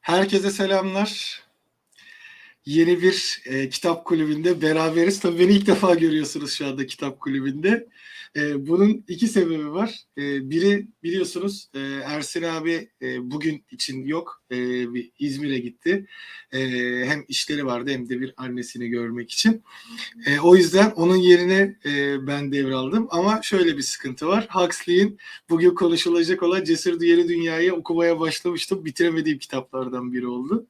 Herkese selamlar. Yeni bir e, kitap kulübünde beraberiz. Tabii beni ilk defa görüyorsunuz şu anda kitap kulübünde. E, bunun iki sebebi var. E, biri biliyorsunuz e, Ersin abi e, bugün için yok. E, bir İzmir'e gitti. E, hem işleri vardı hem de bir annesini görmek için. E, o yüzden onun yerine e, ben devraldım. Ama şöyle bir sıkıntı var. Huxley'in bugün konuşulacak olan Cesur Yeni Dünya'yı okumaya başlamıştım. Bitiremediğim kitaplardan biri oldu.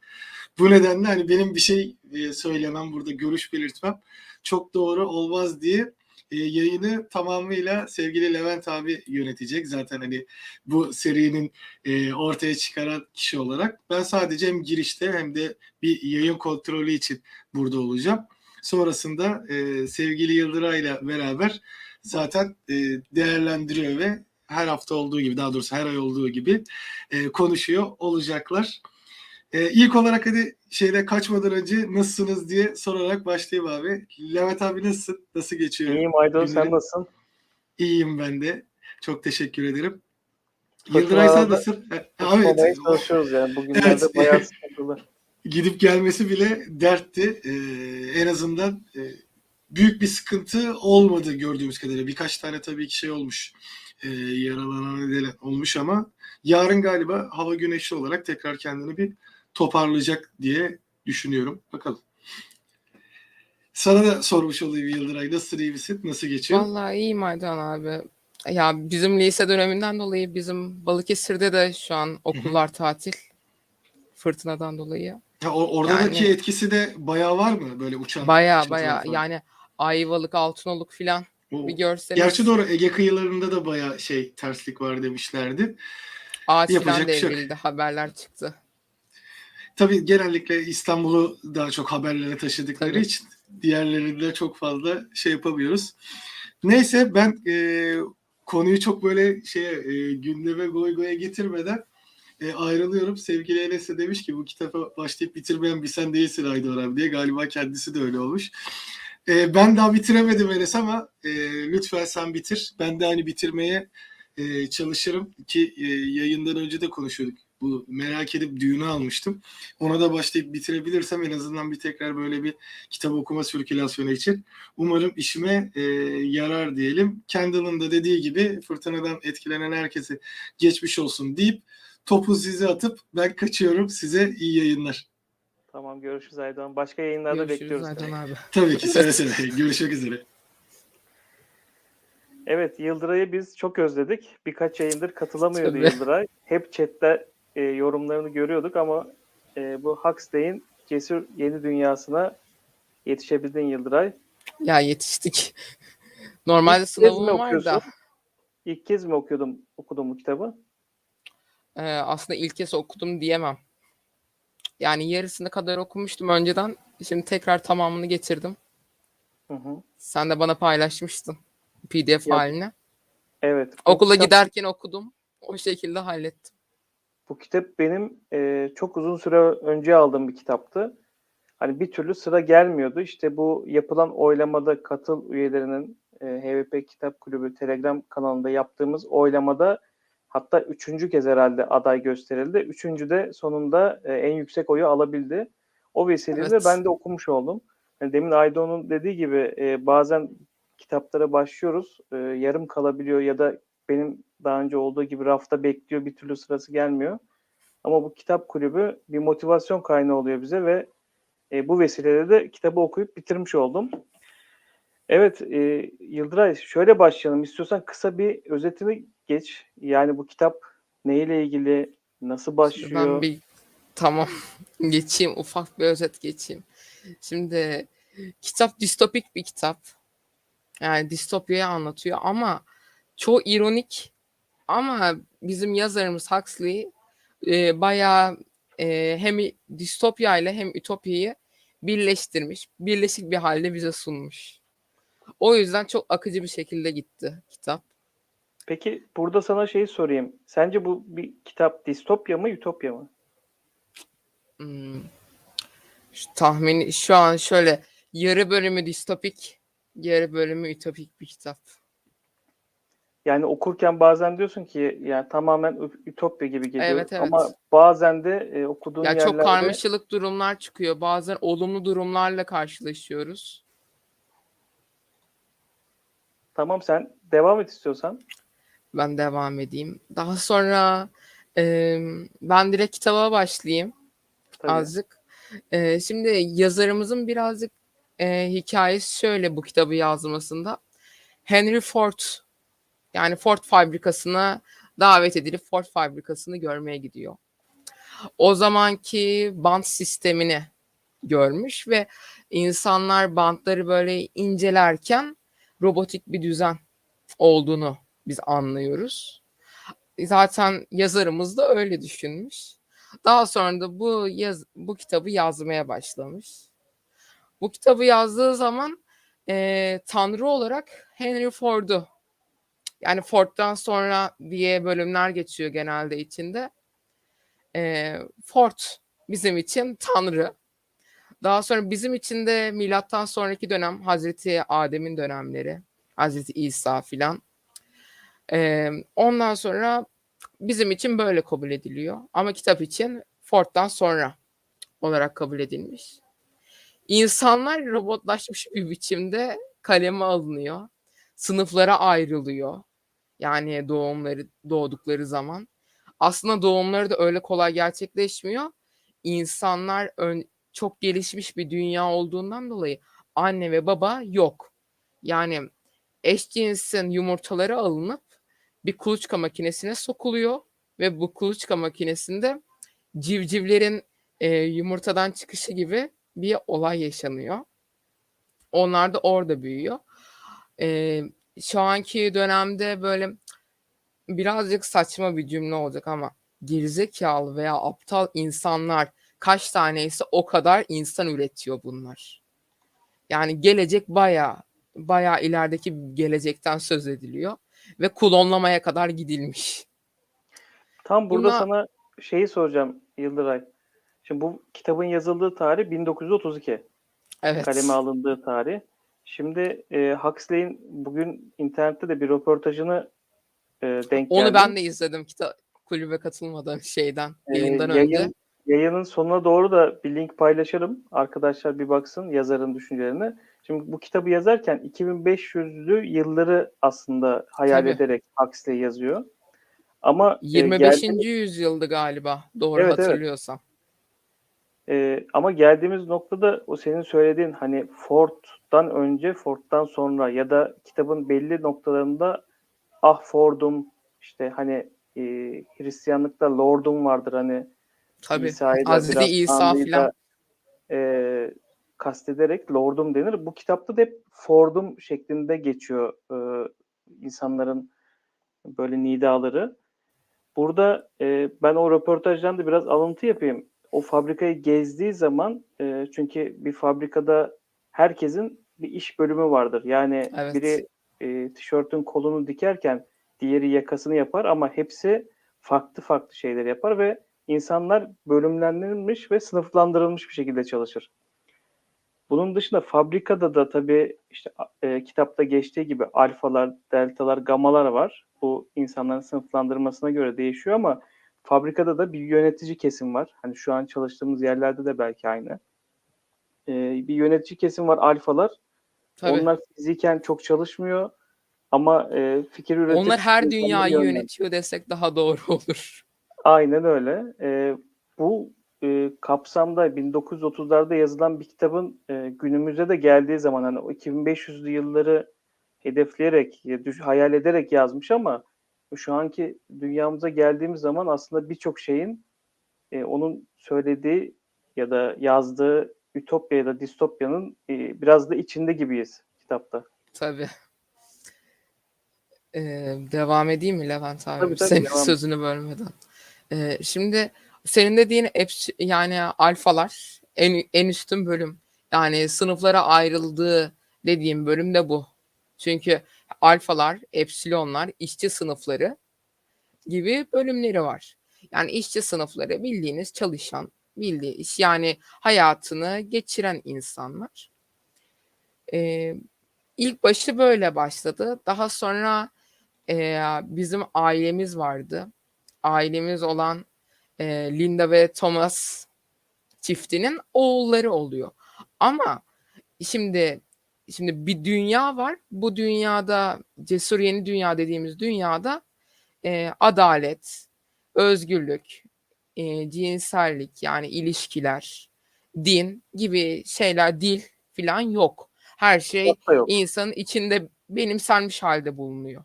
Bu nedenle hani benim bir şey e, söylemem burada görüş belirtmem çok doğru olmaz diye e, yayını tamamıyla sevgili Levent abi yönetecek. Zaten hani bu serinin e, ortaya çıkaran kişi olarak ben sadece hem girişte hem de bir yayın kontrolü için burada olacağım. Sonrasında sevgili Yıldıray'la beraber zaten değerlendiriyor ve her hafta olduğu gibi daha doğrusu her ay olduğu gibi konuşuyor olacaklar. Ee, ilk olarak hadi şeyde kaçmadan önce nasılsınız diye sorarak başlayayım abi. Levent abi nasılsın? Nasıl geçiyor? İyiyim Aydın sen nasılsın? İyiyim ben de. Çok teşekkür ederim. Yıldıray sen nasıl? E, Tutmamaya Evet. çalışıyoruz yani. Bugünlerde Evet. bayağı sıkıntılı. Gidip gelmesi bile dertti. Ee, en azından e, büyük bir sıkıntı olmadı gördüğümüz kadarıyla. Birkaç tane tabii ki şey olmuş. E, yaralanan olmuş ama yarın galiba hava güneşli olarak tekrar kendini bir toparlayacak diye düşünüyorum. Bakalım. Sana da sormuş olayım Yıldıray. Nasılsın, iyi misin? Nasıl geçiyor? Vallahi iyiyim Aydan abi. Ya bizim lise döneminden dolayı bizim Balıkesir'de de şu an okullar tatil. Fırtınadan dolayı. Ha, o- oradaki Yani- etkisi de bayağı var mı? Böyle uçan Baya çatılar baya falan? yani Ayvalık, Altınoluk filan O- bir görseniz Gerçi doğru Ege kıyılarında da bayağı şey terslik var demişlerdi. ağaç yapacak filan bir şey yok. devrildi. Haberler çıktı. Tabii genellikle İstanbul'u daha çok haberlere taşıdıkları Tabii. için diğerlerinde çok fazla şey yapamıyoruz. Neyse ben e, konuyu çok böyle şeye e, gündeme goy goya getirmeden e, ayrılıyorum. Sevgili Enes de demiş ki bu kitaba başlayıp bitirmeyen bir sen değilsin Aydın abi diye. Galiba kendisi de öyle olmuş. E, ben daha bitiremedim Enes ama e, lütfen sen bitir. Ben de hani bitirmeye e, çalışırım ki e, yayından önce de konuşuyorduk. Bu merak edip düğünü almıştım. Ona da başlayıp bitirebilirsem en azından bir tekrar böyle bir kitap okuma sirkülasyonu için umarım işime e, yarar diyelim. Kendall'ın da dediği gibi fırtınadan etkilenen herkese geçmiş olsun deyip topu size atıp ben kaçıyorum. Size iyi yayınlar. Tamam görüşürüz Aydan. Başka yayınlarda Görüşürüz bekliyoruz. Aydan abi. Tabii ki seve seve. Görüşmek üzere. Evet Yıldıray'ı biz çok özledik. Birkaç yayındır katılamıyordu Tabii. Yıldıray. Hep chatte e, yorumlarını görüyorduk ama e, bu Huxley'in cesur yeni dünyasına yetişebildin Yıldıray. Ya yetiştik. Normalde İlk sınavım var da? İlk kez mi okuyordum, okudum bu kitabı? e, aslında ilk kez okudum diyemem. Yani yarısını kadar okumuştum önceden. Şimdi tekrar tamamını getirdim. Hı hı. Sen de bana paylaşmıştın PDF Ya, halini. Evet. Okula kitap- giderken okudum. O şekilde hallettim. Bu kitap benim e, çok uzun süre önce aldığım bir kitaptı. Hani bir türlü sıra gelmiyordu. İşte bu yapılan oylamada katıl üyelerinin e, HVP Kitap Kulübü Telegram kanalında yaptığımız oylamada hatta üçüncü kez herhalde aday gösterildi. Üçüncü de sonunda e, en yüksek oyu alabildi. O vesileyle Evet. ben de okumuş oldum. Yani demin Aydo'nun dediği gibi e, bazen kitaplara başlıyoruz. e, yarım kalabiliyor ya da benim daha önce olduğu gibi rafta bekliyor bir türlü sırası gelmiyor. Ama bu kitap kulübü bir motivasyon kaynağı oluyor bize ve e, bu vesileyle de kitabı okuyup bitirmiş oldum. Evet e, Yıldıray şöyle başlayalım. İstiyorsan kısa bir özetini geç. Yani bu kitap neyle ilgili, nasıl başlıyor? Ben bir tamam geçeyim ufak bir özet geçeyim. Şimdi kitap distopik bir kitap. Yani distopyayı anlatıyor ama çoğu ironik ama bizim yazarımız Huxley e, bayağı e, hem distopya ile hem ütopyayı birleştirmiş. Birleşik bir halde bize sunmuş. O yüzden çok akıcı bir şekilde gitti kitap. Peki burada sana şeyi sorayım. Sence bu bir kitap distopya mı, ütopya mı? Hmm. Şu tahmini şu an şöyle yarı bölümü distopik, yarı bölümü ütopik bir kitap. Yani okurken bazen diyorsun ki yani tamamen ütopya gibi geliyor. Evet, evet. Ama bazen de e, okuduğun Ya yerlerde çok karmaşalık durumlar çıkıyor. Bazen olumlu durumlarla karşılaşıyoruz. tamam sen devam et istiyorsan. Ben devam edeyim. Daha sonra e, ben direkt kitaba başlayayım Tabii. azıcık. E, şimdi yazarımızın birazcık e, hikayesi şöyle bu kitabı yazmasında. Henry Ford yani Ford fabrikasına davet edilip Ford fabrikasını görmeye gidiyor. O zamanki bant sistemini görmüş ve insanlar bantları böyle incelerken robotik bir düzen olduğunu biz anlıyoruz. Zaten yazarımız da öyle düşünmüş. Daha sonra da bu yaz, bu kitabı yazmaya başlamış. Bu kitabı yazdığı zaman eee, Tanrı olarak Henry Ford'u yani Ford'dan sonra diye bölümler geçiyor genelde içinde. Eee, Ford bizim için Tanrı. Daha sonra bizim için de milattan sonraki dönem Hazreti Adem'in dönemleri, Hazreti İsa filan. Ee, ondan sonra bizim için böyle kabul ediliyor. Ama kitap için Ford'dan sonra olarak kabul edilmiş. İnsanlar robotlaşmış bir biçimde kaleme alınıyor. Sınıflara ayrılıyor. Yani doğumları doğdukları zaman. Aslında doğumları da öyle kolay gerçekleşmiyor. İnsanlar ön, çok gelişmiş bir dünya olduğundan dolayı anne ve baba yok. Yani eşcinsin yumurtaları alınıp bir kuluçka makinesine sokuluyor ve bu kuluçka makinesinde civcivlerin e, yumurtadan çıkışı gibi bir olay yaşanıyor. Onlar da orada büyüyor. E, şu anki dönemde böyle birazcık saçma bir cümle olacak ama gerizekalı veya aptal insanlar kaç taneyse o kadar insan üretiyor bunlar. Yani gelecek bayağı bayağı ilerideki gelecekten söz ediliyor ve klonlamaya kadar gidilmiş. Tam burada Buna- sana şeyi soracağım Yıldıray. Şimdi bu kitabın yazıldığı tarih 1932. Evet. Kaleme alındığı tarih. Şimdi e, Huxley'in bugün internette de bir röportajını e, denk Onu geldim. ben de izledim kitap kulübe katılmadan şeyden Ee, yayından yayın- önce. Yayının sonuna doğru da bir link paylaşırım. Arkadaşlar bir baksın yazarın düşüncelerine. Şimdi bu kitabı yazarken 2500'lü yılları aslında hayal Tabii. ederek Huxley yazıyor. Ama e, 25. geldi- yüzyıldı galiba. Doğru Evet, evet. E, ama geldiğimiz noktada o senin söylediğin hani Ford'dan önce, Ford'dan sonra ya da kitabın belli noktalarında ah Ford'um işte hani e, Hristiyanlıkta Lord'um vardır hani Tabii. İsa'yı Hazreti İsa filan. e, kastederek Lord'um denir. Bu kitapta da hep Ford'um şeklinde geçiyor e, insanların böyle nidaları. Burada e, ben o röportajdan da biraz alıntı yapayım. O fabrikayı gezdiği zaman e, çünkü bir fabrikada herkesin bir iş bölümü vardır. Yani Evet. biri e, tişörtün kolunu dikerken diğeri yakasını yapar ama hepsi farklı farklı şeyler yapar ve insanlar bölümlendirilmiş ve sınıflandırılmış bir şekilde çalışır. Bunun dışında fabrikada da tabii işte e, kitapta geçtiği gibi alfalar, deltalar, gamalar var. Bu insanların sınıflandırmasına göre değişiyor ama fabrikada da bir yönetici kesim var. Hani şu an çalıştığımız yerlerde de belki aynı. E, bir yönetici kesim var alfalar. Tabii. Onlar fiziken çok çalışmıyor ama e, fikir üretip Onlar her dünyayı yönetiyor desek daha doğru olur. Aynen öyle. Ee, bu e, kapsamda 1930'larda yazılan bir kitabın e, günümüze de geldiği zaman hani o 2500'lü yılları hedefleyerek, düş- hayal ederek yazmış ama şu anki dünyamıza geldiğimiz zaman aslında birçok şeyin e, onun söylediği ya da yazdığı ütopya ya da distopyanın e, biraz da içinde gibiyiz kitapta. Tabii. Ee, devam edeyim mi Levent abi? Tabii, tabii, Senin devam sözünü bölmeden. Ee, şimdi senin dediğin yani alfalar en, en üstün bölüm. Yani sınıflara ayrıldığı dediğim bölüm de bu. Çünkü alfalar, epsilonlar, işçi sınıfları gibi bölümleri var. Yani işçi sınıfları bildiğiniz çalışan, bildiği iş yani hayatını geçiren insanlar. Ee, ilk başı böyle başladı. Daha sonra e, bizim ailemiz vardı. Ailemiz olan e, Linda ve Thomas çiftinin oğulları oluyor. Ama şimdi şimdi bir dünya var. Bu dünyada cesur yeni dünya dediğimiz dünyada e, adalet, özgürlük, e, cinsellik yani ilişkiler, din gibi şeyler, dil filan yok. Her şey yok. insanın içinde benimsenmiş halde bulunuyor.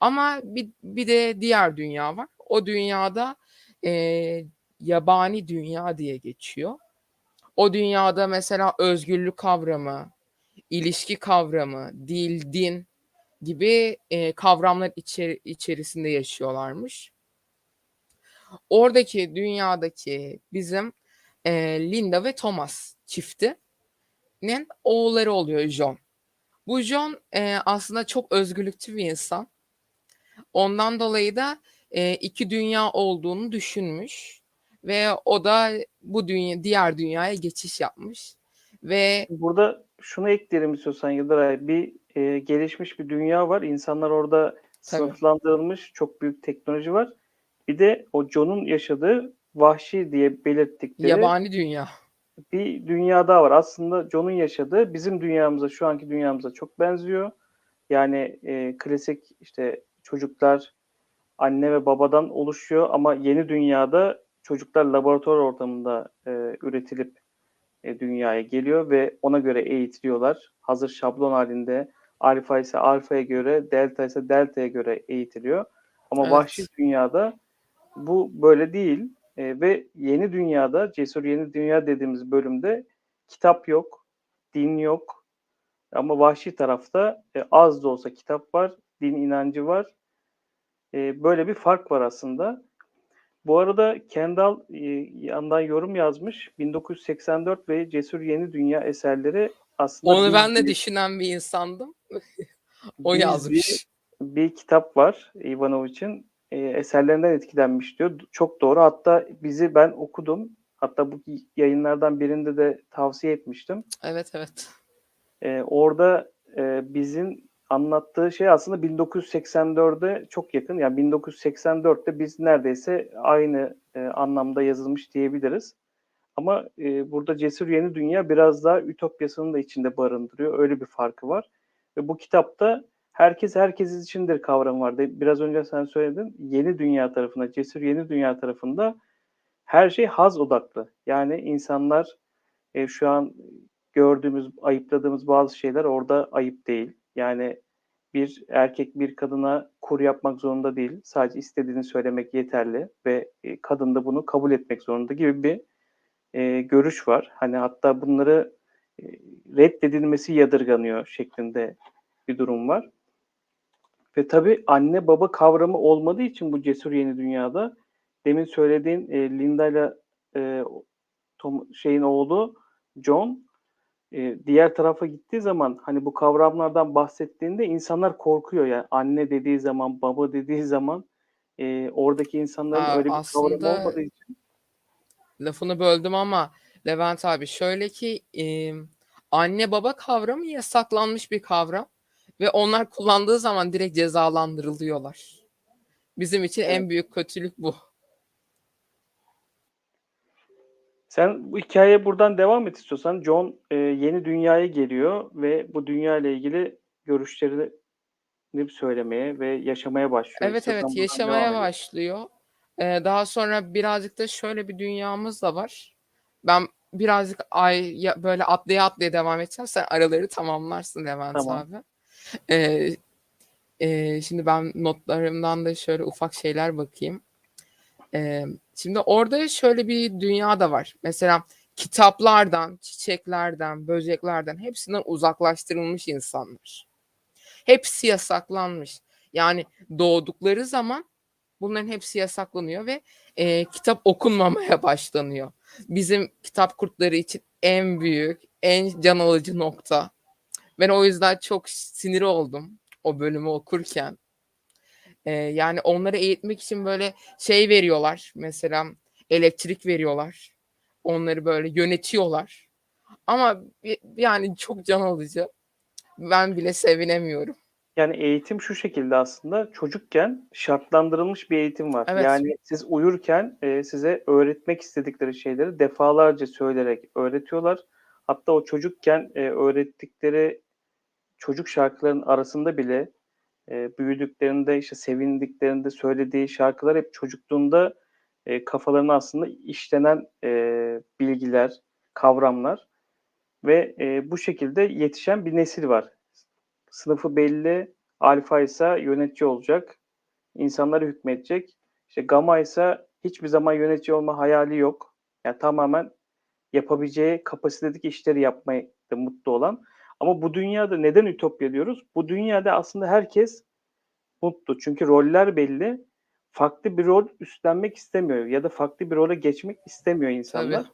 Ama bir, bir de diğer dünya var. O dünyada e, yabani dünya diye geçiyor. O dünyada mesela özgürlük kavramı, ilişki kavramı, dil, din gibi e, kavramlar içeri- içerisinde yaşıyorlarmış. Oradaki dünyadaki bizim e, Linda ve Thomas çiftinin oğulları oluyor John. Bu John e, aslında çok özgürlükçü bir insan. Ondan dolayı da e, iki dünya olduğunu düşünmüş ve o da bu dünya diğer dünyaya geçiş yapmış ve Burada şunu ekleyelim istiyorsan Yıldıray. Bir e, gelişmiş bir dünya var. İnsanlar orada sınıflandırılmış. Çok büyük teknoloji var. Bir de o John'un yaşadığı vahşi diye belirttikleri yabani dünya. bir dünya daha var. Aslında John'un yaşadığı bizim dünyamıza, şu anki dünyamıza çok benziyor. Yani e, klasik işte çocuklar anne ve babadan oluşuyor ama yeni dünyada çocuklar laboratuvar ortamında e, üretilip e, dünyaya geliyor ve ona göre eğitiliyorlar. Hazır şablon halinde alfa ise alfaya göre, delta ise delta'ya göre eğitiliyor. Ama Evet. vahşi dünyada bu böyle değil. E, ve yeni dünyada, cesur yeni dünya dediğimiz bölümde kitap yok, din yok. Ama vahşi tarafta e, az da olsa kitap var, din inancı var. E, böyle bir fark var aslında. Bu arada Kendall e, yandan yorum yazmış. 1984 ve Cesur Yeni Dünya eserleri aslında Onu ben de bir- düşünen bir insandım. o yazmış. Bir, bir kitap var Ivanovic'in. E, eserlerinden etkilenmiş diyor. Çok doğru. Hatta bizi ben okudum. Hatta bu yayınlardan birinde de tavsiye etmiştim. Evet evet. Ee, orada e, bizim anlattığı şey aslında 1984'e çok yakın. Yani 1984'te biz neredeyse aynı e, anlamda yazılmış diyebiliriz. Ama e, burada Cesur Yeni Dünya biraz daha ütopyasını da içinde barındırıyor. Öyle bir farkı var. Ve bu kitapta herkes herkes içindir kavramı var. Biraz önce sen söyledin. Yeni Dünya tarafında, Cesur Yeni Dünya tarafında her şey haz odaklı. Yani insanlar e, şu an gördüğümüz, ayıpladığımız bazı şeyler orada ayıp değil. Yani bir erkek bir kadına kur yapmak zorunda değil. Sadece istediğini söylemek yeterli ve e, kadın da bunu kabul etmek zorunda gibi bir e, görüş var. Hani hatta bunları e, reddedilmesi yadırganıyor şeklinde bir durum var. Ve tabii anne baba kavramı olmadığı için bu cesur yeni dünyada demin söylediğin e, Linda ile e, Tom, şeyin oğlu John e, diğer tarafa gittiği zaman hani bu kavramlardan bahsettiğinde insanlar korkuyor yani anne dediği zaman baba dediği zaman e, oradaki insanların Aa, öyle bir aslında- kavram olmadığı için Lafını böldüm ama Levent abi şöyle ki e, anne baba kavramı yasaklanmış bir kavram ve onlar kullandığı zaman direkt cezalandırılıyorlar. Bizim için en büyük kötülük bu. Sen bu hikayeye buradan devam et istiyorsan John e, yeni dünyaya geliyor ve bu dünya ile ilgili görüşlerini söylemeye ve yaşamaya başlıyor. Evet İstiyorsan evet yaşamaya başlıyor. Ee, daha sonra birazcık da şöyle bir dünyamız da var. Ben birazcık ay ya- böyle atlaya atlaya devam edeceğim. Sen araları tamamlarsın Levent Tamam. abi. Ee, e, şimdi ben notlarımdan da şöyle ufak şeyler bakayım. Ee, şimdi orada şöyle bir dünya da var. Mesela kitaplardan, çiçeklerden, böceklerden hepsinden uzaklaştırılmış insanlar. Hepsi yasaklanmış. Yani doğdukları zaman bunların hepsi yasaklanıyor ve e, kitap okunmamaya başlanıyor. Bizim kitap kurtları için en büyük, en can alıcı nokta. Ben o yüzden çok sinir oldum o bölümü okurken. E, yani onları eğitmek için böyle şey veriyorlar. Mesela elektrik veriyorlar. Onları böyle yönetiyorlar. Ama yani çok can alıcı. Ben bile sevinemiyorum. Yani eğitim şu şekilde aslında çocukken şartlandırılmış bir eğitim var. Evet. Yani siz uyurken e, size öğretmek istedikleri şeyleri defalarca söyleyerek öğretiyorlar. Hatta o çocukken e, öğrettikleri çocuk şarkıların arasında bile e, büyüdüklerinde işte sevindiklerinde söylediği şarkılar hep çocukluğunda e, kafalarına aslında işlenen e, bilgiler, kavramlar ve e, bu şekilde yetişen bir nesil var. Sınıfı belli, alfa ise yönetici olacak, insanlara hükmedecek. İşte gamma ise hiçbir zaman yönetici olma hayali yok. Yani tamamen yapabileceği kapasitedeki işleri yapmaya da mutlu olan. Ama bu dünyada neden ütopya diyoruz? Bu dünyada aslında herkes mutlu. Çünkü roller belli. Farklı bir rol üstlenmek istemiyor ya da farklı bir role geçmek istemiyor insanlar. Tabii.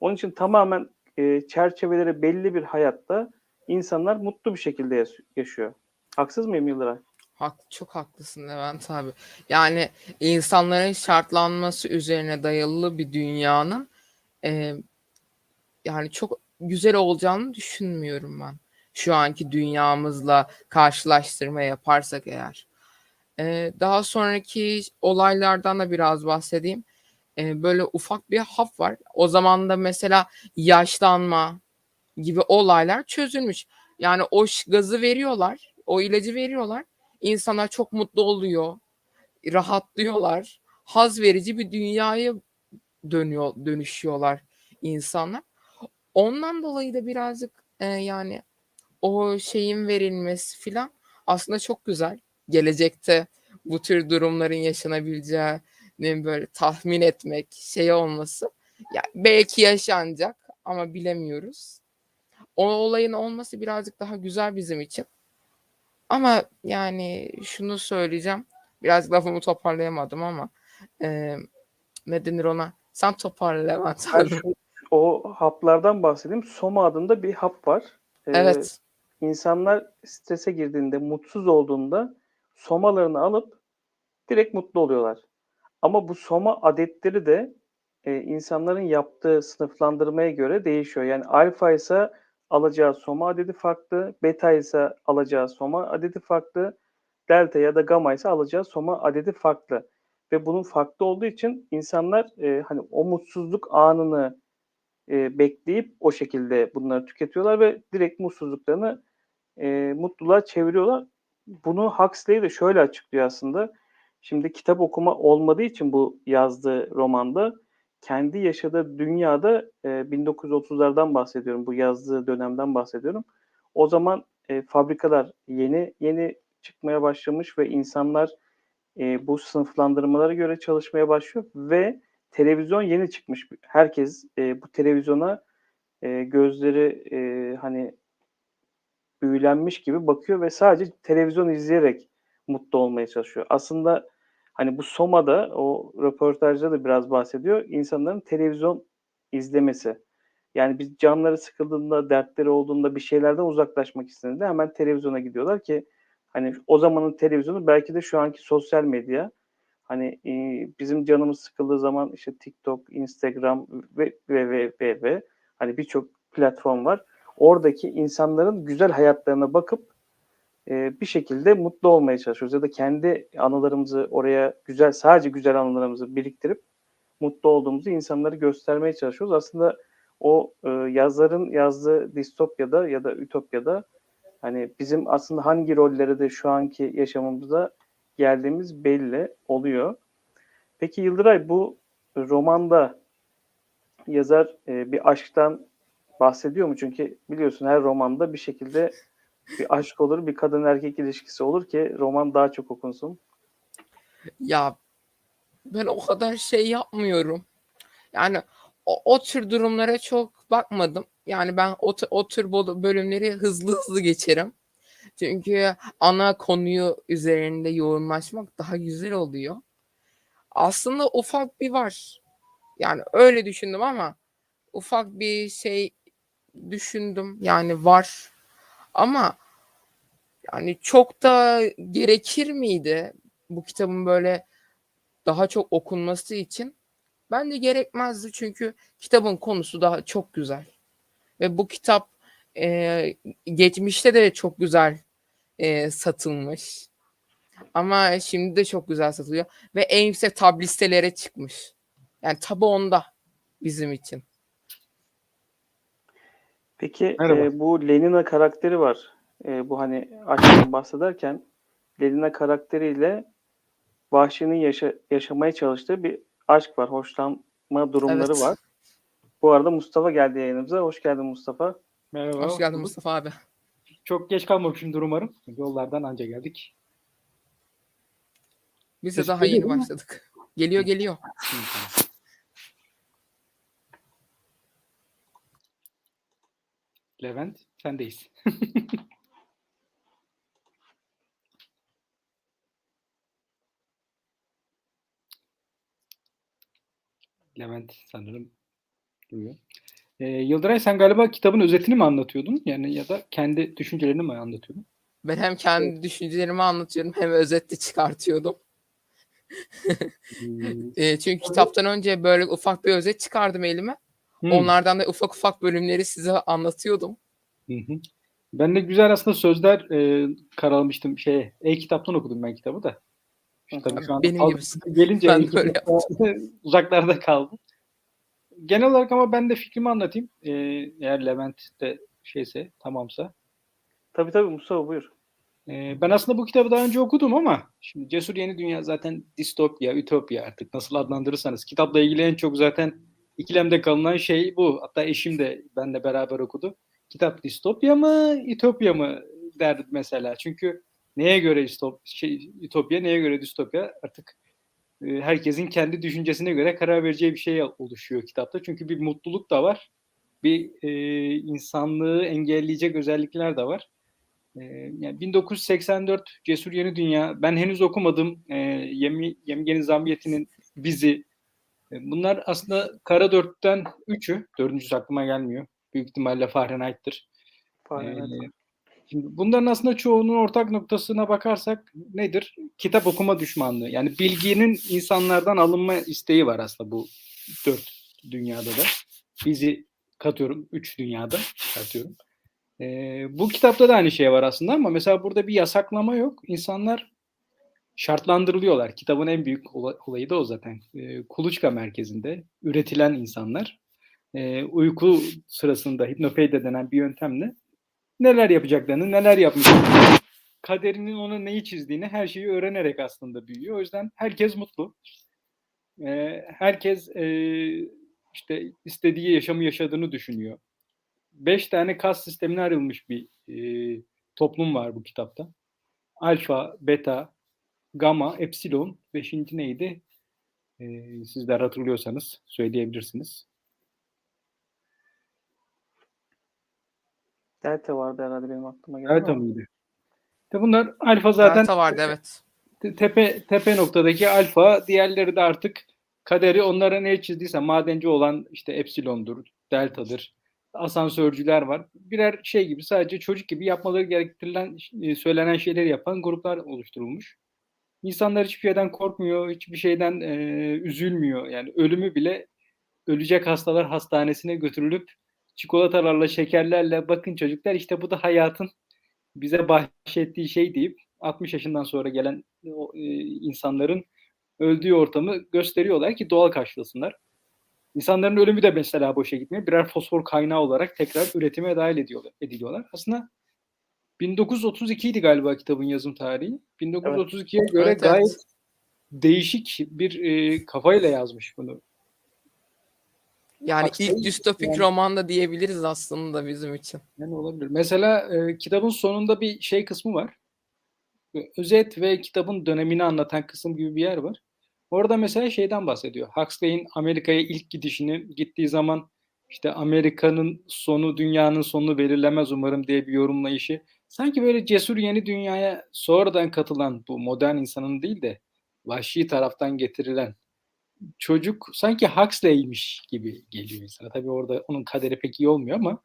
Onun için tamamen e, çerçeveleri belli bir hayatta insanlar mutlu bir şekilde yaş- yaşıyor. Haksız mıyım Yıldıray? Hak, çok haklısın Levent abi. Yani insanların şartlanması üzerine dayalı bir dünyanın e, yani çok güzel olacağını düşünmüyorum ben. Şu anki dünyamızla karşılaştırma yaparsak eğer. E, daha sonraki olaylardan da biraz bahsedeyim. E, böyle ufak bir hap var. O zaman da mesela yaşlanma gibi olaylar çözülmüş. Yani o gazı veriyorlar, o ilacı veriyorlar. İnsanlar çok mutlu oluyor, rahatlıyorlar. Haz verici bir dünyaya dönüyor, dönüşüyorlar insanlar. Ondan dolayı da birazcık e, yani o şeyin verilmesi filan aslında çok güzel. Gelecekte bu tür durumların yaşanabileceği ne böyle tahmin etmek şey olması. Ya belki yaşanacak ama bilemiyoruz. O olayın olması birazcık daha güzel bizim için. Ama yani şunu söyleyeceğim. Biraz lafımı toparlayamadım ama e, ne denir ona? Sen toparla Levent o haplardan bahsedeyim. Soma adında bir hap var. Ee, Evet. İnsanlar strese girdiğinde, mutsuz olduğunda somalarını alıp direkt mutlu oluyorlar. Ama bu soma adetleri de e, insanların yaptığı sınıflandırmaya göre değişiyor. Yani alfa ise alacağı soma adedi farklı, beta ise alacağı soma adedi farklı, delta ya da gamma ise alacağı soma adedi farklı. Ve bunun farklı olduğu için insanlar e, hani o mutsuzluk anını e, bekleyip o şekilde bunları tüketiyorlar ve direkt mutsuzluklarını e, mutluluğa çeviriyorlar. Bunu Huxley de şöyle açıklıyor aslında. Şimdi kitap okuma olmadığı için bu yazdığı romanda kendi yaşadığı dünyada e, 1930'lardan bahsediyorum. Bu yazdığı dönemden bahsediyorum. O zaman e, fabrikalar yeni yeni çıkmaya başlamış ve insanlar e, bu sınıflandırmalara göre çalışmaya başlıyor ve televizyon yeni çıkmış. Herkes e, bu televizyona e, gözleri e, hani büyülenmiş gibi bakıyor ve sadece televizyon izleyerek mutlu olmaya çalışıyor. Aslında hani bu Soma'da o röportajda da biraz bahsediyor. İnsanların televizyon izlemesi. Yani biz canları sıkıldığında, dertleri olduğunda bir şeylerden uzaklaşmak istediğinde hemen televizyona gidiyorlar ki hani o zamanın televizyonu belki de şu anki sosyal medya. Hani e, bizim canımız sıkıldığı zaman işte TikTok, Instagram ve ve ve ve, ve hani birçok platform var. Oradaki insanların güzel hayatlarına bakıp e, bir şekilde mutlu olmaya çalışıyoruz ya da kendi anılarımızı oraya güzel sadece güzel anılarımızı biriktirip mutlu olduğumuzu insanlara göstermeye çalışıyoruz. Aslında o e, yazarın yazdığı distopyada ya da ütopyada hani bizim aslında hangi rollere de şu anki yaşamımızda geldiğimiz belli oluyor. Peki Yıldıray bu romanda yazar e, bir aşktan bahsediyor mu? Çünkü biliyorsun her romanda bir şekilde bir aşk olur, bir kadın erkek ilişkisi olur ki roman daha çok okunsun. Ya ben o kadar şey yapmıyorum. Yani o, o tür durumlara çok bakmadım. Yani ben o, o tür bölümleri hızlı hızlı geçerim. Çünkü ana konuyu üzerinde yoğunlaşmak daha güzel oluyor. Aslında ufak bir var. Yani öyle düşündüm ama ufak bir şey düşündüm. Yani var. Ama yani çok da gerekir miydi bu kitabın böyle daha çok okunması için? Bence gerekmezdi çünkü kitabın konusu daha çok güzel. Ve bu kitap e, geçmişte de çok güzel e, satılmış. Ama şimdi de çok güzel satılıyor. Ve en yüksek tab listelere çıkmış. Yani tabi onda bizim için. Peki Merhaba. e, bu Lenina karakteri var. E, bu hani aşktan bahsederken Lenina karakteriyle Vahşi'nin yaşa- yaşamaya çalıştığı bir aşk var. Hoşlanma durumları Evet. var. Bu arada Mustafa geldi yayınımıza. Hoş geldin Mustafa. Merhaba. Hoş geldin. Mustafa abi. Çok geç kalmamışımdır umarım. Yollardan anca geldik. Biz de daha yeni başladık. Geliyor geliyor. Levent sendeyiz. Levent sanırım duyuyor. Ee, Yıldıray sen galiba kitabın özetini mi anlatıyordun? Yani ya da kendi düşüncelerini mi anlatıyordun? Ben hem kendi düşüncelerimi anlatıyorum hem özetle çıkartıyordum. E, çünkü kitaptan önce böyle ufak bir özet çıkardım elime. Hmm. Onlardan da ufak ufak bölümleri size anlatıyordum. Hı hı. Ben de güzel aslında sözler e, karalamıştım. Şeye, e-kitaptan okudum ben kitabı da. İşte tabii şu an Benim gibisin. gelince Ben de e-kitap öyle uzaklarda kaldı. Genel olarak ama ben de fikrimi anlatayım. E, eğer Levent de şeyse, tamamsa. Tabii tabii Mustafa buyur. E, ben aslında bu kitabı daha önce okudum ama şimdi Cesur Yeni Dünya zaten distopya, ütopya artık nasıl adlandırırsanız. Kitapla ilgili en çok zaten ikilemde kalınan şey bu. Hatta eşim de benle beraber okudu. Kitap distopya mı, ütopya mı derdi mesela. Çünkü neye göre distop, şey, ütopya, neye göre distopya artık herkesin kendi düşüncesine göre karar vereceği bir şey oluşuyor kitapta. Çünkü bir mutluluk da var. Bir e, insanlığı engelleyecek özellikler de var. E, yani 1984 Cesur Yeni Dünya. Ben henüz okumadım. E, Yemi, Yemgen'in Zambiyeti'nin Bizi. E, bunlar aslında Kara Dört'ten üçü. Dördüncüsü aklıma gelmiyor. Büyük ihtimalle Fahrenheit'tir. Fahrenheit. Ee, Şimdi bunların aslında çoğunun ortak noktasına bakarsak nedir? Kitap okuma düşmanlığı. Yani bilginin insanlardan alınma isteği var aslında bu dört dünyada da. Bizi katıyorum, üç dünyada katıyorum. Ee, bu kitapta da aynı şey var aslında ama mesela burada bir yasaklama yok. İnsanlar şartlandırılıyorlar. Kitabın en büyük ola- olayı da o zaten. Ee, kuluçka merkezinde üretilen insanlar e, uyku sırasında hipnopeyde denen bir yöntemle neler yapacaklarını, neler yapmayacaklarını, kaderinin ona neyi çizdiğini her şeyi öğrenerek aslında büyüyor. O yüzden herkes mutlu. Ee, herkes e, işte istediği yaşamı yaşadığını düşünüyor. Beş tane kas sistemine ayrılmış bir e, toplum var bu kitapta. Alfa, beta, gamma, epsilon. Beşinci neydi? Ee, sizler hatırlıyorsanız söyleyebilirsiniz. Delta vardı herhalde benim aklıma geldi. Delta mıydı? İşte bunlar alfa zaten Delta vardı evet. te- tepe tepe noktadaki alfa, diğerleri de artık kaderi onlara ne çizdiyse madenci olan işte epsilondur, deltadır. Asansörcüler var. Birer şey gibi sadece çocuk gibi yapmaları gerektirilen e, söylenen şeyleri yapan gruplar oluşturulmuş. İnsanlar hiçbir şeyden korkmuyor, hiçbir şeyden e, üzülmüyor. Yani ölümü bile ölecek hastalar hastanesine götürülüp çikolatalarla, şekerlerle bakın çocuklar işte bu da hayatın bize bahşettiği şey deyip 60 yaşından sonra gelen o, e, insanların öldüğü ortamı gösteriyorlar ki doğal karşılasınlar. İnsanların ölümü de mesela boşa gitmiyor. Birer fosfor kaynağı olarak tekrar üretime dahil ediyorlar, ediliyorlar. Aslında 1932 idi galiba kitabın yazım tarihi. 1932'ye göre Evet, evet. gayet değişik bir e, kafayla yazmış bunu. Yani Aksine- ilk distopik yani- roman da diyebiliriz aslında bizim için. Yani olabilir. Mesela e, kitabın sonunda bir şey kısmı var. E, Özet ve kitabın dönemini anlatan kısım gibi bir yer var. Orada mesela şeyden bahsediyor. Huxley'in Amerika'ya ilk gidişini gittiği zaman işte Amerika'nın sonu dünyanın sonunu belirlemez umarım diye bir yorumlayışı. Sanki böyle cesur yeni dünyaya sonradan katılan bu modern insanın değil de vahşi taraftan getirilen çocuk sanki Huxley'miş gibi geliyor insana. Tabii orada onun kaderi pek iyi olmuyor ama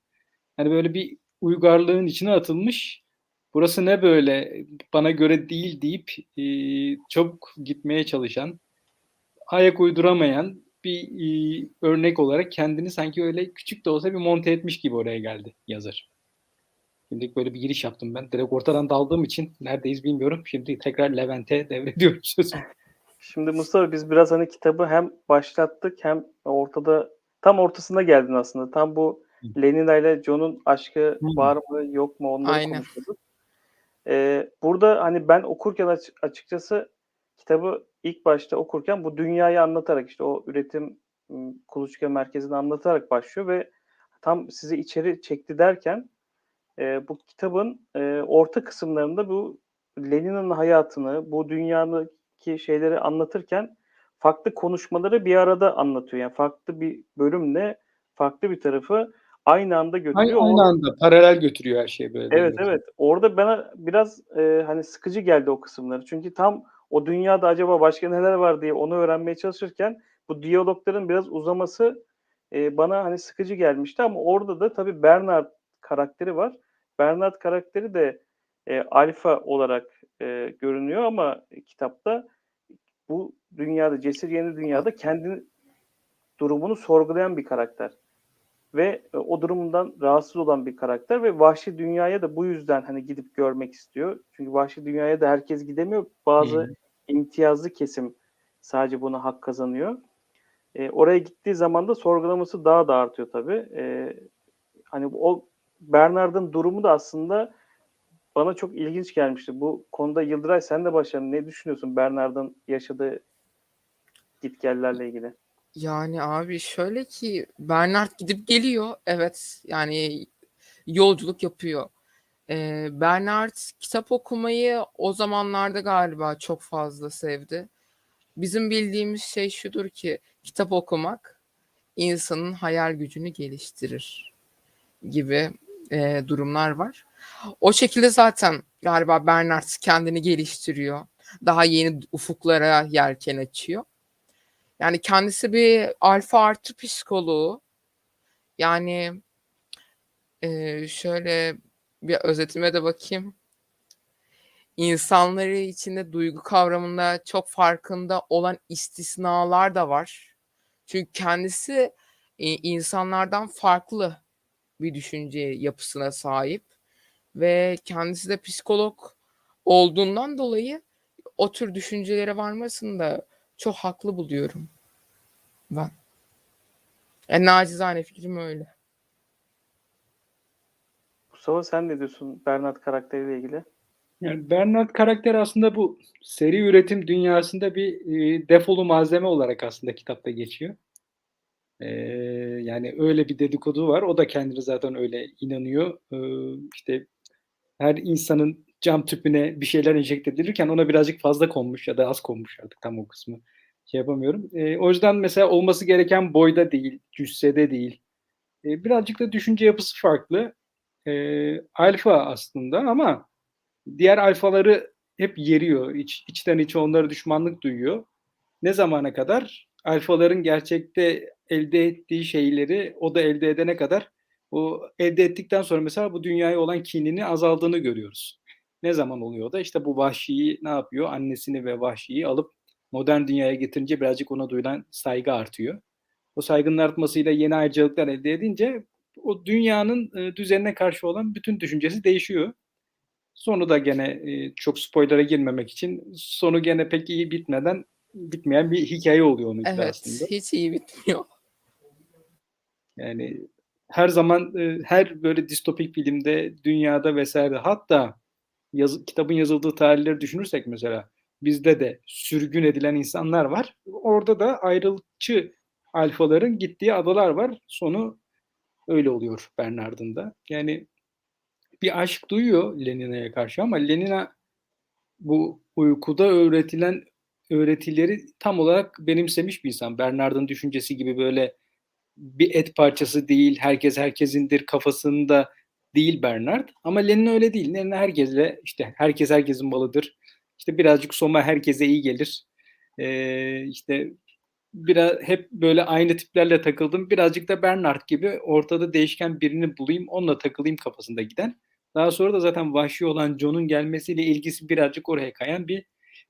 hani böyle bir uygarlığın içine atılmış. Burası ne böyle bana göre değil deyip e, çabuk gitmeye çalışan, ayak uyduramayan bir e, örnek olarak kendini sanki öyle küçük de olsa bir monte etmiş gibi oraya geldi yazar. Şimdi böyle bir giriş yaptım ben. Direkt ortadan daldığım için neredeyiz bilmiyorum. Şimdi tekrar Levent'e devrediyorum sözü. Şimdi Mustafa biz biraz hani kitabı hem başlattık hem ortada tam ortasında geldin aslında. Tam bu. Lenina ile John'un aşkı var mı yok mu onları Aynen. konuşuyorduk. Ee, burada hani ben okurken aç- açıkçası kitabı ilk başta okurken bu dünyayı anlatarak işte o üretim kuluçka merkezini anlatarak başlıyor ve tam sizi içeri çekti derken e, bu kitabın e, orta kısımlarında bu Lenin'in hayatını, bu dünyadaki şeyleri anlatırken farklı konuşmaları bir arada anlatıyor. Yani farklı bir bölümle farklı bir tarafı aynı anda götürüyor. Aynı, aynı anda paralel götürüyor her şeyi böyle. Evet evet. Orada bana biraz e, hani sıkıcı geldi o kısımları. Çünkü tam o dünyada acaba başka neler var diye onu öğrenmeye çalışırken bu diyalogların biraz uzaması e, bana hani sıkıcı gelmişti ama orada da tabii Bernard karakteri var. Bernard karakteri de e, alfa olarak e, görünüyor ama kitapta bu dünyada Cesur Yeni Dünyada kendi durumunu sorgulayan bir karakter ve e, o durumundan rahatsız olan bir karakter ve vahşi dünyaya da bu yüzden hani gidip görmek istiyor. Çünkü vahşi dünyaya da herkes gidemiyor. Bazı Hı. imtiyazlı kesim sadece buna hak kazanıyor. E, oraya gittiği zaman da sorgulaması daha da artıyor tabii. E, hani o Bernard'ın durumu da aslında bana çok ilginç gelmişti. Bu konuda Yıldıray sen de başladın. Ne düşünüyorsun Bernard'ın yaşadığı gitgellerle ilgili? Yani abi şöyle ki Bernard gidip geliyor. Evet yani yolculuk yapıyor. Ee, Bernard kitap okumayı o zamanlarda galiba çok fazla sevdi. Bizim bildiğimiz şey şudur ki kitap okumak insanın hayal gücünü geliştirir gibi e, durumlar var. O şekilde zaten galiba Bernard kendini geliştiriyor. Daha yeni ufuklara yelken açıyor. Yani kendisi bir alfa artı psikoloğu. Yani e, şöyle bir özetime de bakayım. İnsanları içinde duygu kavramında çok farkında olan istisnalar da var. Çünkü kendisi e, insanlardan farklı bir düşünce yapısına sahip ve kendisi de psikolog olduğundan dolayı o tür düşüncelere varmasını da çok haklı buluyorum ben. En nacizane fikrim öyle. Mustafa sen ne diyorsun Bernard karakteriyle ilgili? Yani Bernard karakteri aslında bu seri üretim dünyasında bir e, defolu malzeme olarak aslında kitapta geçiyor. E, yani öyle bir dedikodu var. O da kendini zaten öyle inanıyor. E, işte her insanın cam tüpüne bir şeyler enjekte edilirken ona birazcık fazla konmuş ya da az konmuş artık tam o kısmı şey yapamıyorum. E, o yüzden mesela olması gereken boyda değil, cüssede değil. E, birazcık da düşünce yapısı farklı. E, alfa aslında ama diğer alfaları hep yeriyor. İç, içten içe onlara düşmanlık duyuyor. Ne zamana kadar? Alfaların gerçekte elde ettiği şeyleri o da elde edene kadar o elde ettikten sonra mesela bu dünyaya olan kinini azaldığını görüyoruz. Ne zaman oluyor da işte bu vahşiyi ne yapıyor? Annesini ve vahşiyi alıp modern dünyaya getirince birazcık ona duyulan saygı artıyor. O saygının artmasıyla yeni ayrıcalıklar elde edince o dünyanın e, düzenine karşı olan bütün düşüncesi değişiyor. Sonu da gene e, çok spoiler'a girmemek için sonu gene pek iyi bitmeden bitmeyen bir hikaye oluyor onun Evet, aslında. hiç iyi bitmiyor. Yani her zaman e, her böyle distopik filmde dünyada vesaire hatta yazı, kitabın yazıldığı tarihleri düşünürsek mesela bizde de sürgün edilen insanlar var. Orada da ayrılıkçı alfaların gittiği adalar var. Sonu öyle oluyor Bernard'ın da. Yani bir aşk duyuyor Lenina'ya karşı ama Lenina bu uykuda öğretilen öğretileri tam olarak benimsemiş bir insan. Bernard'ın düşüncesi gibi böyle bir et parçası değil, herkes herkesindir kafasında değil Bernard. Ama Lenin öyle değil. Lenin herkesle işte herkes herkesin malıdır. İşte birazcık Soma herkese iyi gelir. Ee, işte biraz hep böyle aynı tiplerle takıldım. Birazcık da Bernard gibi ortada değişken birini bulayım, onunla takılayım kafasında giden. Daha sonra da zaten vahşi olan John'un gelmesiyle ilgisi birazcık oraya kayan bir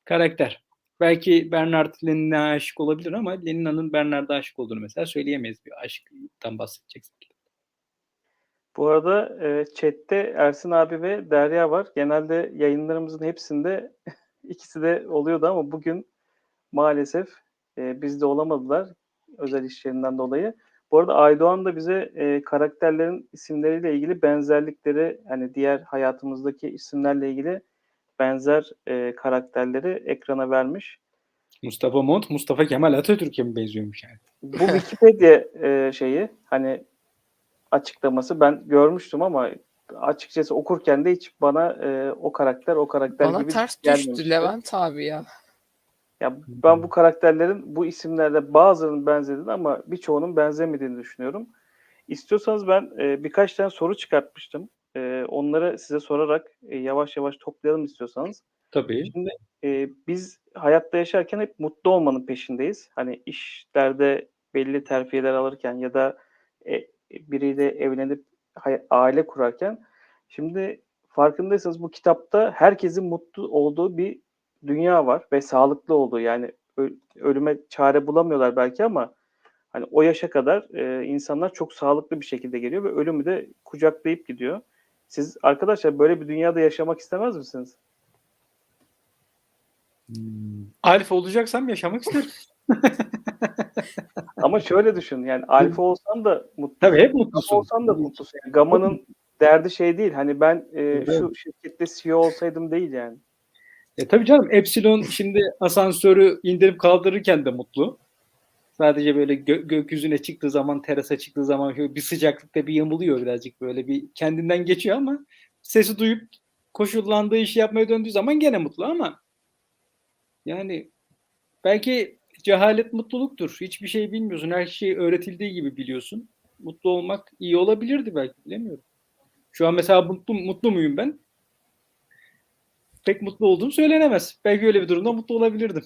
karakter. Belki Bernard Lenin'e aşık olabilir ama Lenina'nın Bernard'a aşık olduğunu mesela söyleyemeyiz bir aşktan bahsedeceksek. Bu arada e, chatte Ersin abi ve Derya var. Genelde yayınlarımızın hepsinde ikisi de oluyordu ama bugün maalesef e, bizde olamadılar özel işlerinden dolayı. Bu arada Aydoğan da bize e, karakterlerin isimleriyle ilgili benzerlikleri hani diğer hayatımızdaki isimlerle ilgili benzer e, karakterleri ekrana vermiş. Mustafa Mont, Mustafa Kemal Atatürk'e mi benziyormuş yani? Bu Wikipedia e, şeyi hani açıklaması ben görmüştüm ama açıkçası okurken de hiç bana e, o karakter o karakter Bana gibi ters gelmemişti. düştü Levent abi ya. Ya ben bu karakterlerin bu isimlerde bazılarının benzediğini ama birçoğunun benzemediğini düşünüyorum. İstiyorsanız ben e, birkaç tane soru çıkartmıştım. E, onları size sorarak e, yavaş yavaş toplayalım istiyorsanız. Tabii. Şimdi e, biz hayatta yaşarken hep mutlu olmanın peşindeyiz. Hani işlerde belli terfiyeler alırken ya da e, biriyle evlenip aile kurarken. Şimdi farkındaysanız bu kitapta herkesin mutlu olduğu bir dünya var ve sağlıklı olduğu yani ölüme çare bulamıyorlar belki ama hani o yaşa kadar e, insanlar çok sağlıklı bir şekilde geliyor ve ölümü de kucaklayıp gidiyor. Siz arkadaşlar böyle bir dünyada yaşamak istemez misiniz? Hmm. Alfa olacaksam yaşamak isterim. Ama şöyle düşün yani alfa olsan da mutlu. Tabii hep mutlusun. olsan da mutlusun. Yani Gamma'nın derdi şey değil. Hani ben e, Evet. şu şirkette CEO olsaydım değil yani. E tabii canım Epsilon şimdi asansörü indirip kaldırırken de mutlu. Sadece böyle gö- gökyüzüne çıktığı zaman, terasa çıktığı zaman bir sıcaklıkta bir yamuluyor birazcık böyle bir kendinden geçiyor ama sesi duyup koşullandığı işi yapmaya döndüğü zaman gene mutlu ama yani belki cehalet mutluluktur. Hiçbir şey bilmiyorsun. Her şey öğretildiği gibi biliyorsun. Mutlu olmak iyi olabilirdi belki bilemiyorum. Şu an mesela mutlu, mutlu muyum ben? Pek mutlu olduğum söylenemez. Belki öyle bir durumda mutlu olabilirdim.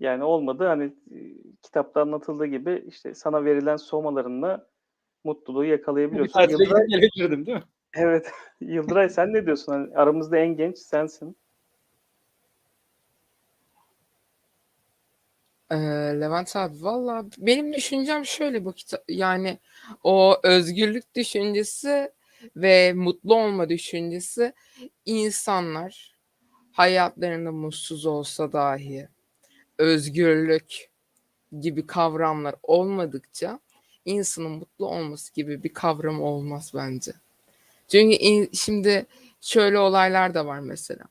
Yani olmadı hani kitapta anlatıldığı gibi işte sana verilen somalarınla mutluluğu Bir yakalayabiliyorsun. tatile Yıldıray, gelebilirdim değil mi? evet. Yıldıray sen ne diyorsun? Hani aramızda en genç sensin. Ee, Levent abi valla benim düşüncem şöyle bu kitap yani o özgürlük düşüncesi ve mutlu olma düşüncesi insanlar hayatlarında mutsuz olsa dahi özgürlük gibi kavramlar olmadıkça insanın mutlu olması gibi bir kavram olmaz bence. Çünkü in- şimdi şöyle olaylar da var mesela.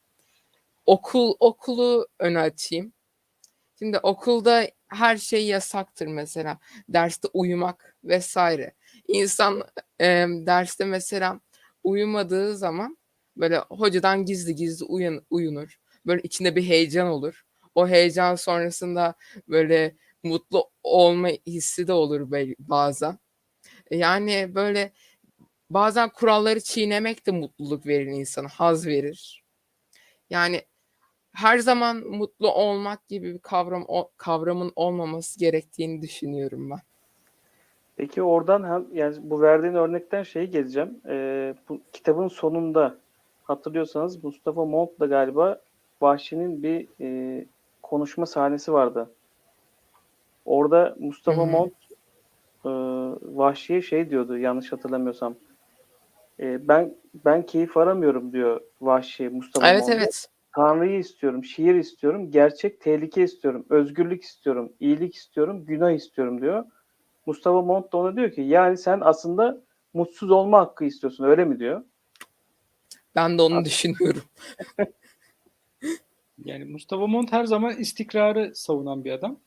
Okul okulu öne açayım. Şimdi okulda her şey yasaktır mesela. Derste uyumak vesaire. İnsan e, derste mesela uyumadığı zaman böyle hocadan gizli gizli uyan, uyunur. Böyle içinde bir heyecan olur. O heyecan sonrasında böyle mutlu olma hissi de olur bazen. Yani böyle bazen kuralları çiğnemek de mutluluk verir insana, haz verir. Yani her zaman mutlu olmak gibi bir kavram o, kavramın olmaması gerektiğini düşünüyorum ben. Peki oradan hem yani bu verdiğin örnekten şeyi geleceğim. Ee, bu kitabın sonunda hatırlıyorsanız Mustafa Mont'la galiba Vahşi'nin bir e, konuşma sahnesi vardı. Orada Mustafa Hı hı. Mont e, Vahşi'ye şey diyordu yanlış hatırlamıyorsam. E, ben ben keyif aramıyorum diyor Vahşi Mustafa Evet Mont'a. evet. Tanrı'yı istiyorum, şiir istiyorum, gerçek tehlike istiyorum, özgürlük istiyorum, iyilik istiyorum, günah istiyorum diyor. Mustafa Mont da ona diyor ki yani sen aslında mutsuz olma hakkı istiyorsun öyle mi diyor. Ben de onu düşünüyorum. Yani Mustafa Mont her zaman istikrarı savunan bir adam.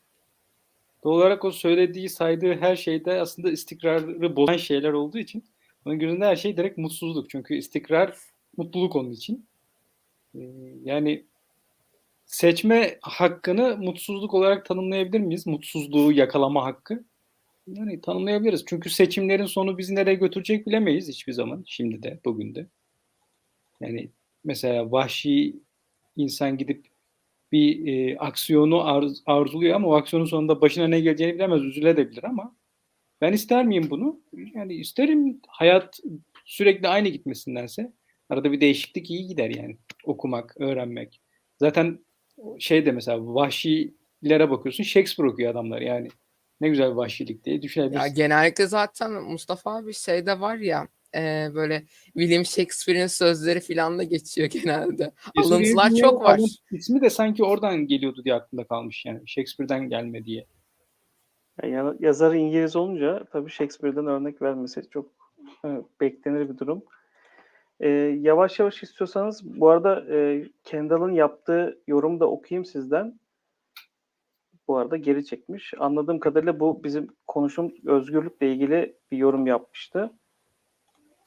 Doğal olarak o söylediği, saydığı her şeyde aslında istikrarı bozan şeyler olduğu için onun gözünde her şey direkt mutsuzluk. Çünkü istikrar mutluluk onun için. Ee, yani seçme hakkını mutsuzluk olarak tanımlayabilir miyiz? Mutsuzluğu yakalama hakkı. Yani tanımlayabiliriz. Çünkü seçimlerin sonu bizi nereye götürecek bilemeyiz hiçbir zaman. Şimdi de, bugün de. Yani mesela vahşi insan gidip bir e, aksiyonu arz- arzuluyor ama o aksiyonun sonunda başına ne geleceğini bilemez, üzülebilir ama ben ister miyim bunu? Yani isterim hayat sürekli aynı gitmesindense. Arada bir değişiklik iyi gider yani. Okumak, öğrenmek. Zaten şey de mesela vahşilere bakıyorsun Shakespeare okuyor adamlar yani. Ne güzel vahşilik diye Ya düşünebilirsin. genellikle zaten Mustafa abi şeyde var ya e, böyle William Shakespeare'in sözleri filan da geçiyor genelde. Alıntılar çok var. ismi de sanki oradan geliyordu diye aklımda kalmış yani. Shakespeare'den gelme diye. Yani yazarı İngiliz olunca tabii Shakespeare'den örnek vermesi çok e, beklenir bir durum. E, yavaş yavaş istiyorsanız bu arada e, Kendall'ın yaptığı yorumu da okuyayım sizden. Bu arada geri çekmiş. Anladığım kadarıyla bu bizim konuşum özgürlükle ilgili bir yorum yapmıştı.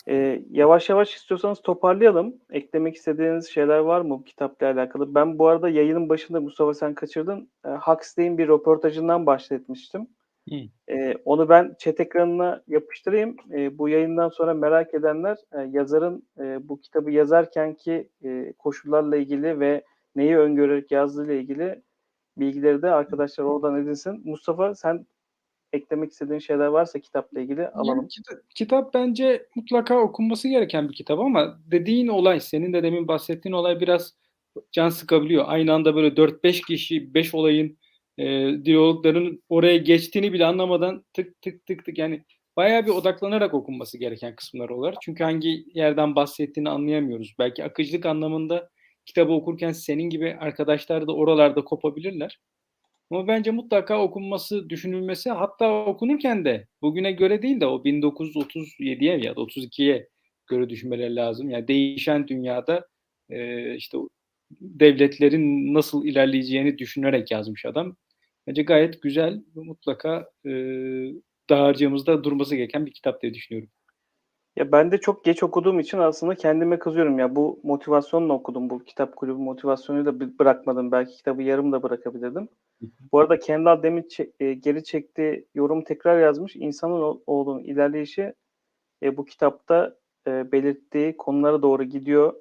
E, yavaş yavaş istiyorsanız toparlayalım. Eklemek istediğiniz şeyler var mı bu kitapla alakalı? Ben bu arada yayının başında Mustafa sen kaçırdın. E, Huxley'in bir röportajından bahsetmiştim. Ee, onu ben chat ekranına yapıştırayım. Ee, bu yayından sonra merak edenler e, yazarın e, bu kitabı yazarkenki e, koşullarla ilgili ve neyi öngörerek yazdığıyla ilgili bilgileri de arkadaşlar oradan edinsin. Mustafa sen eklemek istediğin şeyler varsa kitapla ilgili alalım. Yani kitap, kitap bence mutlaka okunması gereken bir kitap ama dediğin olay, senin de demin bahsettiğin olay biraz can sıkabiliyor. Aynı anda böyle 4-5 kişi, 5 olayın e, diyalogların oraya geçtiğini bile anlamadan tık tık tık tık yani bayağı bir odaklanarak okunması gereken kısımlar olarak. Çünkü hangi yerden bahsettiğini anlayamıyoruz. Belki akıcılık anlamında kitabı okurken senin gibi arkadaşlar da oralarda kopabilirler. Ama bence mutlaka okunması, düşünülmesi hatta okunurken de bugüne göre değil de o 1937'ye ya da 32'ye göre düşünmeleri lazım. Yani değişen dünyada e, işte devletlerin nasıl ilerleyeceğini düşünerek yazmış adam. Bence gayet güzel ve mutlaka e, dağarcığımızda durması gereken bir kitap diye düşünüyorum. Ya ben de çok geç okuduğum için aslında kendime kızıyorum ya bu motivasyonla okudum bu kitap kulübü motivasyonuyla bırakmadım belki kitabı yarım da bırakabilirdim. Bu arada Kendall demin çe- e, geri çektiği yorum tekrar yazmış. İnsanın oğlunun ilerleyişi e, bu kitapta e, belirttiği konulara doğru gidiyor.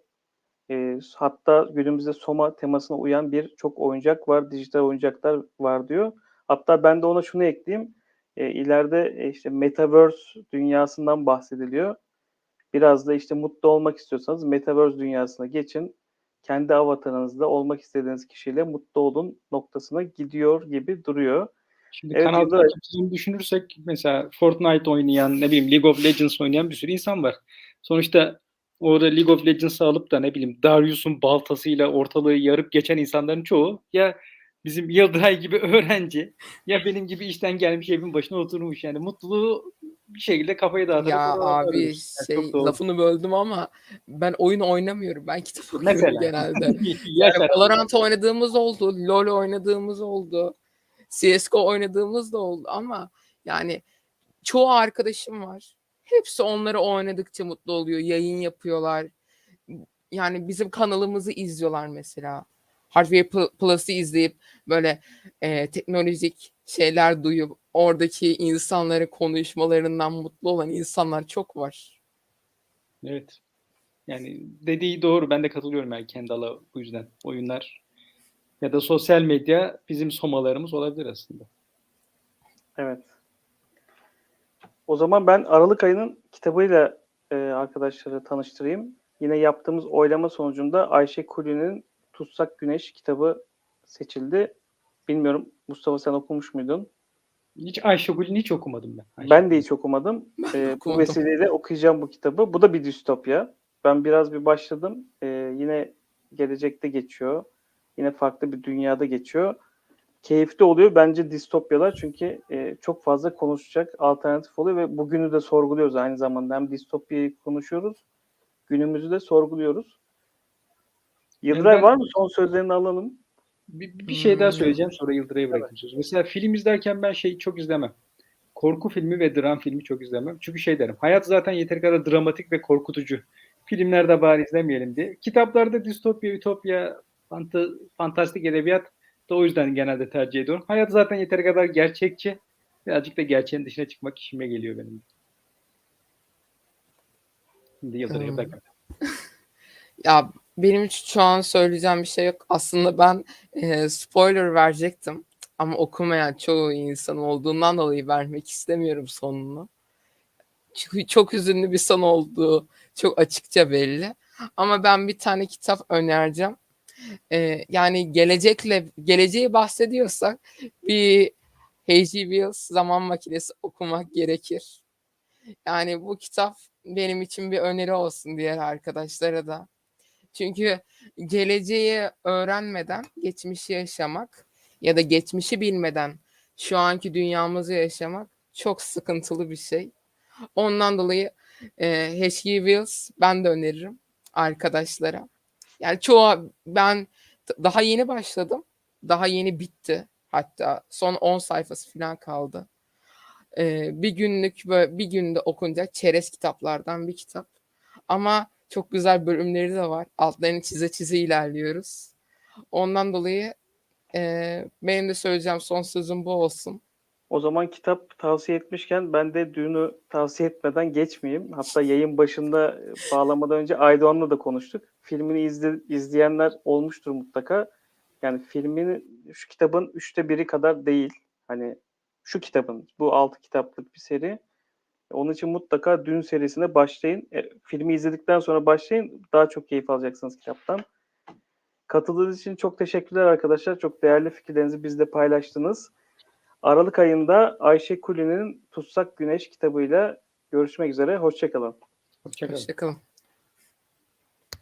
E, hatta günümüzde Soma temasına uyan bir çok oyuncak var, dijital oyuncaklar var diyor. Hatta ben de ona şunu ekleyeyim. E, ileride e, işte Metaverse dünyasından bahsediliyor. Biraz da işte mutlu olmak istiyorsanız Metaverse dünyasına geçin. Kendi avatarınızda olmak istediğiniz kişiyle mutlu olun noktasına gidiyor gibi duruyor. Şimdi Evet, kanal takipçiliğini düşünürsek mesela Fortnite oynayan, ne bileyim League of Legends oynayan bir sürü insan var. Sonuçta orada League of Legends'ı alıp da ne bileyim Darius'un baltasıyla ortalığı yarıp geçen insanların çoğu ya bizim Yıldıray gibi öğrenci ya benim gibi işten gelmiş evin başına oturmuş. Yani mutluluğu bir şekilde kafayı dağıtarak Ya abi varıyoruz. Yani şey lafını böldüm ama ben oyun oynamıyorum. Ben kitap okuyorum Mesela. genelde. Yani Valorant oynadığımız oldu, LoL oynadığımız oldu, CS:GO oynadığımız da oldu ama yani çoğu arkadaşım var. Hepsi onları oynadıkça mutlu oluyor, yayın yapıyorlar. Yani bizim kanalımızı izliyorlar mesela. Hardware Pl- Plus'ı izleyip böyle e, teknolojik şeyler duyup oradaki insanların konuşmalarından mutlu olan insanlar çok var. Evet. Yani dediği doğru. Ben de katılıyorum yani Kendall'a bu yüzden. Oyunlar ya da sosyal medya bizim somalarımız olabilir aslında. Evet. O zaman ben Aralık ayının kitabıyla e, arkadaşları tanıştırayım. Yine yaptığımız oylama sonucunda Ayşe Kuli'nin Tutsak Güneş kitabı seçildi. Bilmiyorum Mustafa sen okumuş muydun? Hiç Ayşegül'ün hiç okumadım ben. Ben de hiç okumadım. Ee, bu vesileyle okuyacağım bu kitabı. Bu da bir distopya. Ben biraz bir başladım. Ee, yine gelecekte geçiyor. Yine farklı bir dünyada geçiyor. Keyifli oluyor bence distopyalar çünkü e, çok fazla konuşacak alternatif oluyor ve bugünü de sorguluyoruz aynı zamanda. Hem distopyayı konuşuyoruz, günümüzü de sorguluyoruz. Yıldıray ben- var mı? Son sözlerini alalım. Bir, bir şey daha Hmm. söyleyeceğim sonra Yıldıray'a bırakayım sözü. Mesela film izlerken ben şeyi çok izlemem. Korku filmi ve dram filmi çok izlemem. Çünkü şey derim. Hayat zaten yeteri kadar dramatik ve korkutucu. Filmlerde bari izlemeyelim diye. Kitaplarda distopya, ütopya, fanta, fantastik edebiyat da o yüzden genelde tercih ediyorum. Hayat zaten yeteri kadar gerçekçi. Birazcık da gerçeğin dışına çıkmak işime geliyor benim. Şimdi Yıldıray'a Hmm. bırakayım. Ya benim şu an söyleyeceğim bir şey yok. Aslında ben e, spoiler verecektim. Ama okumayan çoğu insan olduğundan dolayı vermek istemiyorum sonunu. Çünkü çok hüzünlü bir son olduğu çok açıkça belli. Ama ben bir tane kitap önereceğim. E, yani gelecekle geleceği bahsediyorsak bir H.G. Wells Zaman Makinesi okumak gerekir. Yani bu kitap benim için bir öneri olsun diğer arkadaşlara da. Çünkü geleceği öğrenmeden geçmişi yaşamak ya da geçmişi bilmeden şu anki dünyamızı yaşamak çok sıkıntılı bir şey. Ondan dolayı e, H.G. Wells ben de öneririm arkadaşlara. Yani çoğu ben daha yeni başladım. Daha yeni bitti. Hatta son 10 sayfası falan kaldı. Ee, bir günlük böyle bir günde okunacak çerez kitaplardan bir kitap. Ama çok güzel bölümleri de var. Altlarını çize çize ilerliyoruz. Ondan dolayı e, benim de söyleyeceğim son sözüm bu olsun. O zaman kitap tavsiye etmişken ben de Düğün'ü tavsiye etmeden geçmeyeyim. Hatta yayın başında bağlamadan önce Aydoğan'la da konuştuk. Filmini izle, izleyenler olmuştur mutlaka. Yani filmin şu kitabın üçte biri kadar değil. Hani şu kitabın bu altı kitaplık bir seri. Onun için mutlaka Dün serisine başlayın. E, filmi izledikten sonra başlayın. Daha çok keyif alacaksınız kitaptan. Katıldığınız için çok teşekkürler arkadaşlar. Çok değerli fikirlerinizi bizle paylaştınız. Aralık ayında Ayşe Kuli'nin Tutsak Güneş kitabıyla görüşmek üzere. Hoşçakalın. Hoşçakalın. Hoşçakalın.